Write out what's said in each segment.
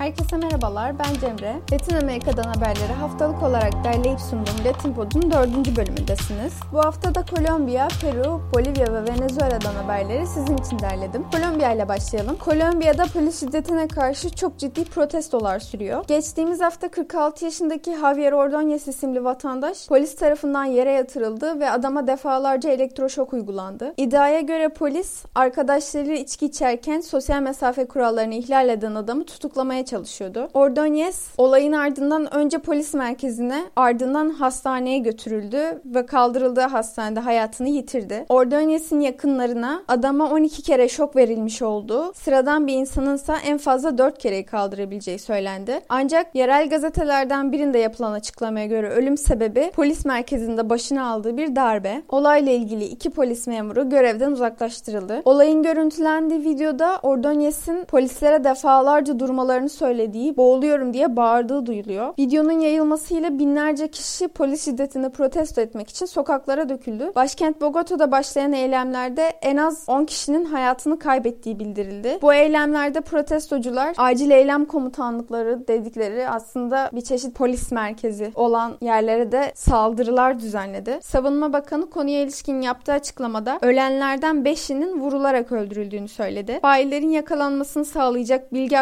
Herkese merhabalar, ben Cemre. Latin Amerika'dan haberleri haftalık olarak derleyip sunduğum Latin Pod'un dördüncü bölümündesiniz. Bu hafta da Kolombiya, Peru, Bolivya ve Venezuela'dan haberleri sizin için derledim. Kolombiya ile başlayalım. Kolombiya'da polis şiddetine karşı çok ciddi protestolar sürüyor. Geçtiğimiz hafta 46 yaşındaki Javier Ordóñez isimli vatandaş polis tarafından yere yatırıldı ve adama defalarca elektroşok uygulandı. İddiaya göre polis arkadaşları içki içerken sosyal mesafe kurallarını ihlal eden adamı tutuklamaya çalışıyordu. Ordonez olayın ardından önce polis merkezine ardından hastaneye götürüldü ve kaldırıldığı hastanede hayatını yitirdi. Ordonez'in yakınlarına adama 12 kere şok verilmiş olduğu, sıradan bir insanınsa en fazla 4 kereyi kaldırabileceği söylendi. Ancak yerel gazetelerden birinde yapılan açıklamaya göre ölüm sebebi polis merkezinde başına aldığı bir darbe. Olayla ilgili iki polis memuru görevden uzaklaştırıldı. Olayın görüntülendiği videoda Ordonez'in polislere defalarca durmalarını söylediği, boğuluyorum diye bağırdığı duyuluyor. Videonun yayılmasıyla binlerce kişi polis şiddetini protesto etmek için sokaklara döküldü. Başkent Bogota'da başlayan eylemlerde en az 10 kişinin hayatını kaybettiği bildirildi. Bu eylemlerde protestocular acil eylem komutanlıkları dedikleri aslında bir çeşit polis merkezi olan yerlere de saldırılar düzenledi. Savunma Bakanı konuya ilişkin yaptığı açıklamada ölenlerden 5'inin vurularak öldürüldüğünü söyledi. Faillerin yakalanmasını sağlayacak bilgi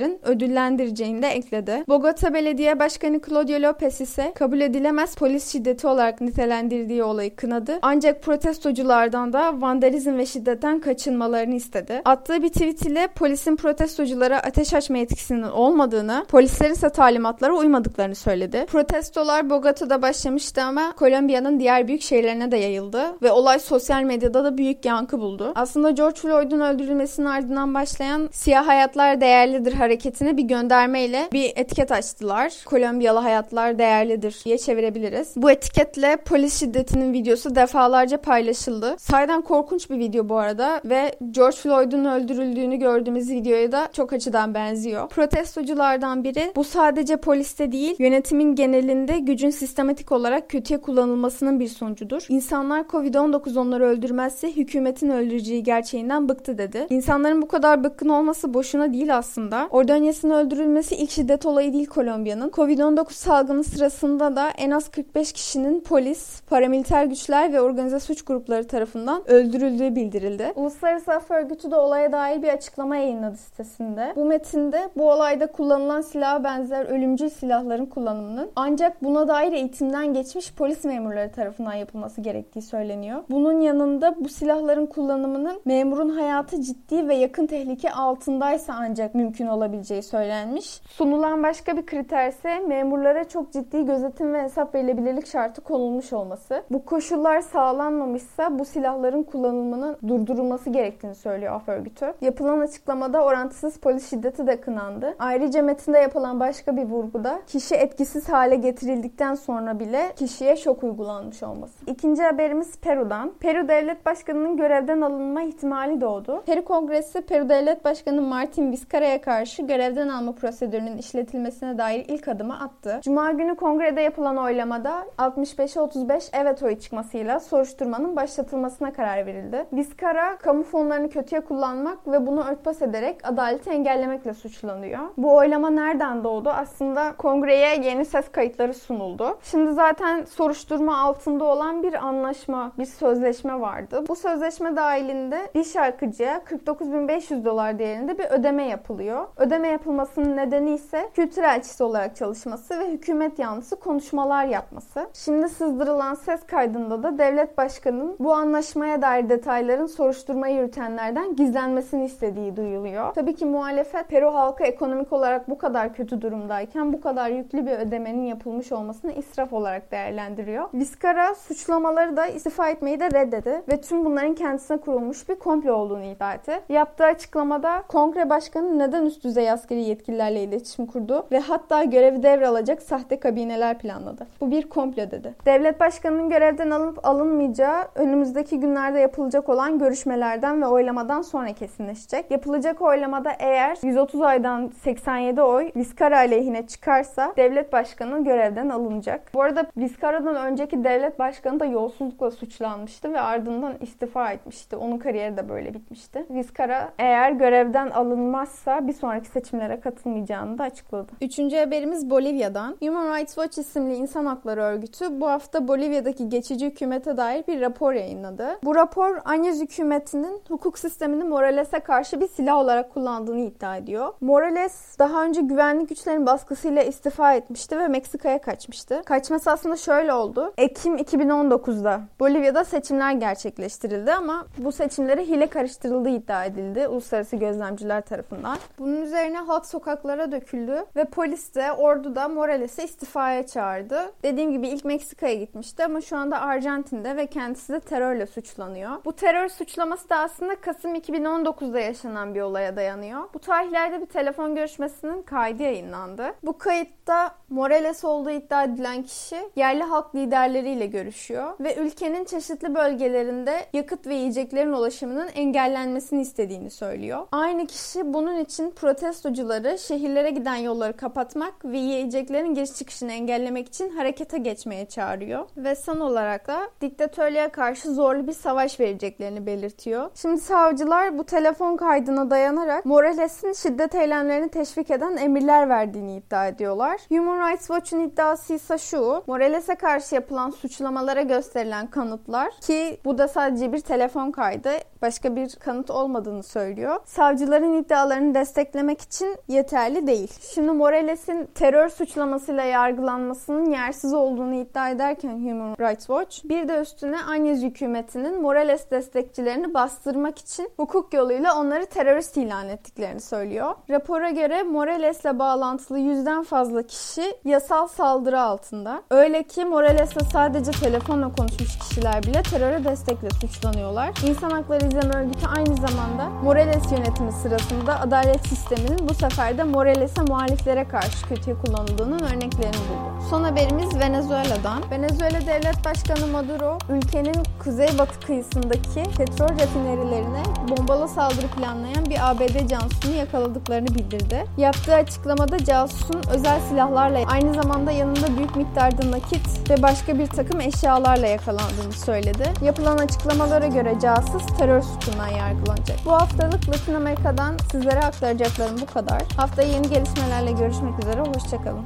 aktarabileceklerin ödüllendireceğini de ekledi. Bogota Belediye Başkanı Claudio Lopez ise kabul edilemez polis şiddeti olarak nitelendirdiği olayı kınadı. Ancak protestoculardan da vandalizm ve şiddetten kaçınmalarını istedi. Attığı bir tweet ile polisin protestoculara ateş açma etkisinin olmadığını, polislerin ise talimatlara uymadıklarını söyledi. Protestolar Bogota'da başlamıştı ama Kolombiya'nın diğer büyük şehirlerine de yayıldı ve olay sosyal medyada da büyük yankı buldu. Aslında George Floyd'un öldürülmesinin ardından başlayan siyah hayatlar değerlidir hareketine bir göndermeyle bir etiket açtılar. Kolombiyalı hayatlar değerlidir diye çevirebiliriz. Bu etiketle polis şiddetinin videosu defalarca paylaşıldı. Saydan korkunç bir video bu arada ve George Floyd'un öldürüldüğünü gördüğümüz videoya da çok açıdan benziyor. Protestoculardan biri bu sadece poliste değil yönetimin genelinde gücün sistematik olarak kötüye kullanılmasının bir sonucudur. İnsanlar Covid-19 onları öldürmezse hükümetin öldüreceği gerçeğinden bıktı dedi. İnsanların bu kadar bıkkın olması boşuna değil aslında. Ordonez'in öldürülmesi ilk şiddet olayı değil Kolombiya'nın. Covid-19 salgını sırasında da en az 45 kişinin polis, paramiliter güçler ve organize suç grupları tarafından öldürüldüğü bildirildi. Uluslararası Af Örgütü de olaya dair bir açıklama yayınladı sitesinde. Bu metinde bu olayda kullanılan silaha benzer ölümcül silahların kullanımının ancak buna dair eğitimden geçmiş polis memurları tarafından yapılması gerektiği söyleniyor. Bunun yanında bu silahların kullanımının memurun hayatı ciddi ve yakın tehlike altındaysa ancak mümkün olabileceği söylenmiş. Sunulan başka bir kriter ise memurlara çok ciddi gözetim ve hesap verilebilirlik şartı konulmuş olması. Bu koşullar sağlanmamışsa bu silahların kullanımının durdurulması gerektiğini söylüyor af örgütü. Yapılan açıklamada orantısız polis şiddeti de kınandı. Ayrıca metinde yapılan başka bir vurguda kişi etkisiz hale getirildikten sonra bile kişiye şok uygulanmış olması. İkinci haberimiz Peru'dan. Peru Devlet Başkanı'nın görevden alınma ihtimali doğdu. Peru Kongresi Peru Devlet Başkanı Martin Vizcarra'ya karşı görevden alma prosedürünün işletilmesine dair ilk adımı attı. Cuma günü kongrede yapılan oylamada 65'e 35 evet oyu çıkmasıyla soruşturmanın başlatılmasına karar verildi. Vizcarra kamu fonlarını kötüye kullanmak ve bunu örtbas ederek adaleti engellemekle suçlanıyor. Bu oylama nereden doğdu? Aslında kongreye yeni ses kayıtları sunuldu. Şimdi zaten soruşturma altında olan bir anlaşma, bir sözleşme vardı. Bu sözleşme dahilinde bir şarkıcıya 49.500 dolar değerinde bir ödeme yapılıyor. Ödeme yapılmasının nedeni ise kültür elçisi olarak çalışması ve hükümet yanlısı konuşmalar yapması. Şimdi sızdırılan ses kaydında da devlet başkanının bu anlaşmaya dair detayların soruşturma yürütenlerden gizlenmesini istediği duyuluyor. Tabii ki muhalefet Peru halkı ekonomik olarak bu kadar kötü durumdayken bu kadar yüklü bir ödemenin yapılmış olmasını israf olarak değerlendiriyor. Vizcarra suçlamaları da istifa etmeyi de reddetti ve tüm bunların kendisine kurulmuş bir komplo olduğunu iddia etti. Yaptığı açıklamada kongre başkanı neden üst düzey askeri yetkililerle iletişim kurdu ve hatta görevi devralacak sahte kabineler planladı. Bu bir komplo dedi. Devlet başkanının görevden alınıp alınmayacağı önümüzdeki günlerde yapılacak olan görüşmelerden ve oylamadan sonra kesinleşecek. Yapılacak oylamada eğer 130 aydan 87 oy Vizcarra aleyhine çıkarsa devlet başkanı görevden alınacak. Bu arada Vizcarra'dan önceki devlet başkanı da yolsuzlukla suçlanmıştı ve ardından istifa etmişti. Onun kariyeri de böyle bitmişti. Vizcarra eğer görevden alınmazsa bir sonraki sonraki seçimlere katılmayacağını da açıkladı. Üçüncü haberimiz Bolivya'dan. Human Rights Watch isimli insan hakları örgütü bu hafta Bolivya'daki geçici hükümete dair bir rapor yayınladı. Bu rapor Anyez hükümetinin hukuk sistemini Morales'e karşı bir silah olarak kullandığını iddia ediyor. Morales daha önce güvenlik güçlerinin baskısıyla istifa etmişti ve Meksika'ya kaçmıştı. Kaçması aslında şöyle oldu. Ekim 2019'da Bolivya'da seçimler gerçekleştirildi ama bu seçimlere hile karıştırıldığı iddia edildi uluslararası gözlemciler tarafından. Bunun üzerine halk sokaklara döküldü ve polis de ordu da Morales'i istifaya çağırdı. Dediğim gibi ilk Meksika'ya gitmişti ama şu anda Arjantin'de ve kendisi de terörle suçlanıyor. Bu terör suçlaması da aslında Kasım 2019'da yaşanan bir olaya dayanıyor. Bu tarihlerde bir telefon görüşmesinin kaydı yayınlandı. Bu kayıtta Morales olduğu iddia edilen kişi yerli halk liderleriyle görüşüyor ve ülkenin çeşitli bölgelerinde yakıt ve yiyeceklerin ulaşımının engellenmesini istediğini söylüyor. Aynı kişi bunun için protestocuları şehirlere giden yolları kapatmak ve yiyeceklerin giriş çıkışını engellemek için harekete geçmeye çağırıyor. Ve son olarak da diktatörlüğe karşı zorlu bir savaş vereceklerini belirtiyor. Şimdi savcılar bu telefon kaydına dayanarak Morales'in şiddet eylemlerini teşvik eden emirler verdiğini iddia ediyorlar. Human Rights Watch'un iddiası ise şu. Morales'e karşı yapılan suçlamalara gösterilen kanıtlar ki bu da sadece bir telefon kaydı başka bir kanıt olmadığını söylüyor. Savcıların iddialarını desteklemek için yeterli değil. Şimdi Morales'in terör suçlamasıyla yargılanmasının yersiz olduğunu iddia ederken Human Rights Watch bir de üstüne Anyez hükümetinin Morales destekçilerini bastırmak için hukuk yoluyla onları terörist ilan ettiklerini söylüyor. Rapora göre Morales'le bağlantılı yüzden fazla kişi yasal saldırı altında. Öyle ki Morales'le sadece telefonla konuşmuş kişiler bile teröre destekle suçlanıyorlar. İnsan Hakları İzleme Örgütü aynı zamanda Morales yönetimi sırasında adalet sisteminin bu sefer de Morales'e muhaliflere karşı kötüye kullanıldığının örneklerini buldu. Son haberimiz Venezuela'dan. Venezuela Devlet Başkanı Maduro, ülkenin kuzeybatı kıyısındaki petrol rafinerilerine bombalı saldırı planlayan bir ABD casusunu yakaladıklarını bildirdi. Yaptığı açıklamada casusun özel silahlarla aynı zamanda yanında büyük miktarda nakit ve başka bir takım eşyalarla yakalandığını söyledi. Yapılan açıklamalara göre casus terör suçundan yargılanacak. Bu haftalık Latin Amerika'dan sizlere aktaracaklarım bu kadar. Haftaya yeni gelişmelerle görüşmek üzere, hoşçakalın.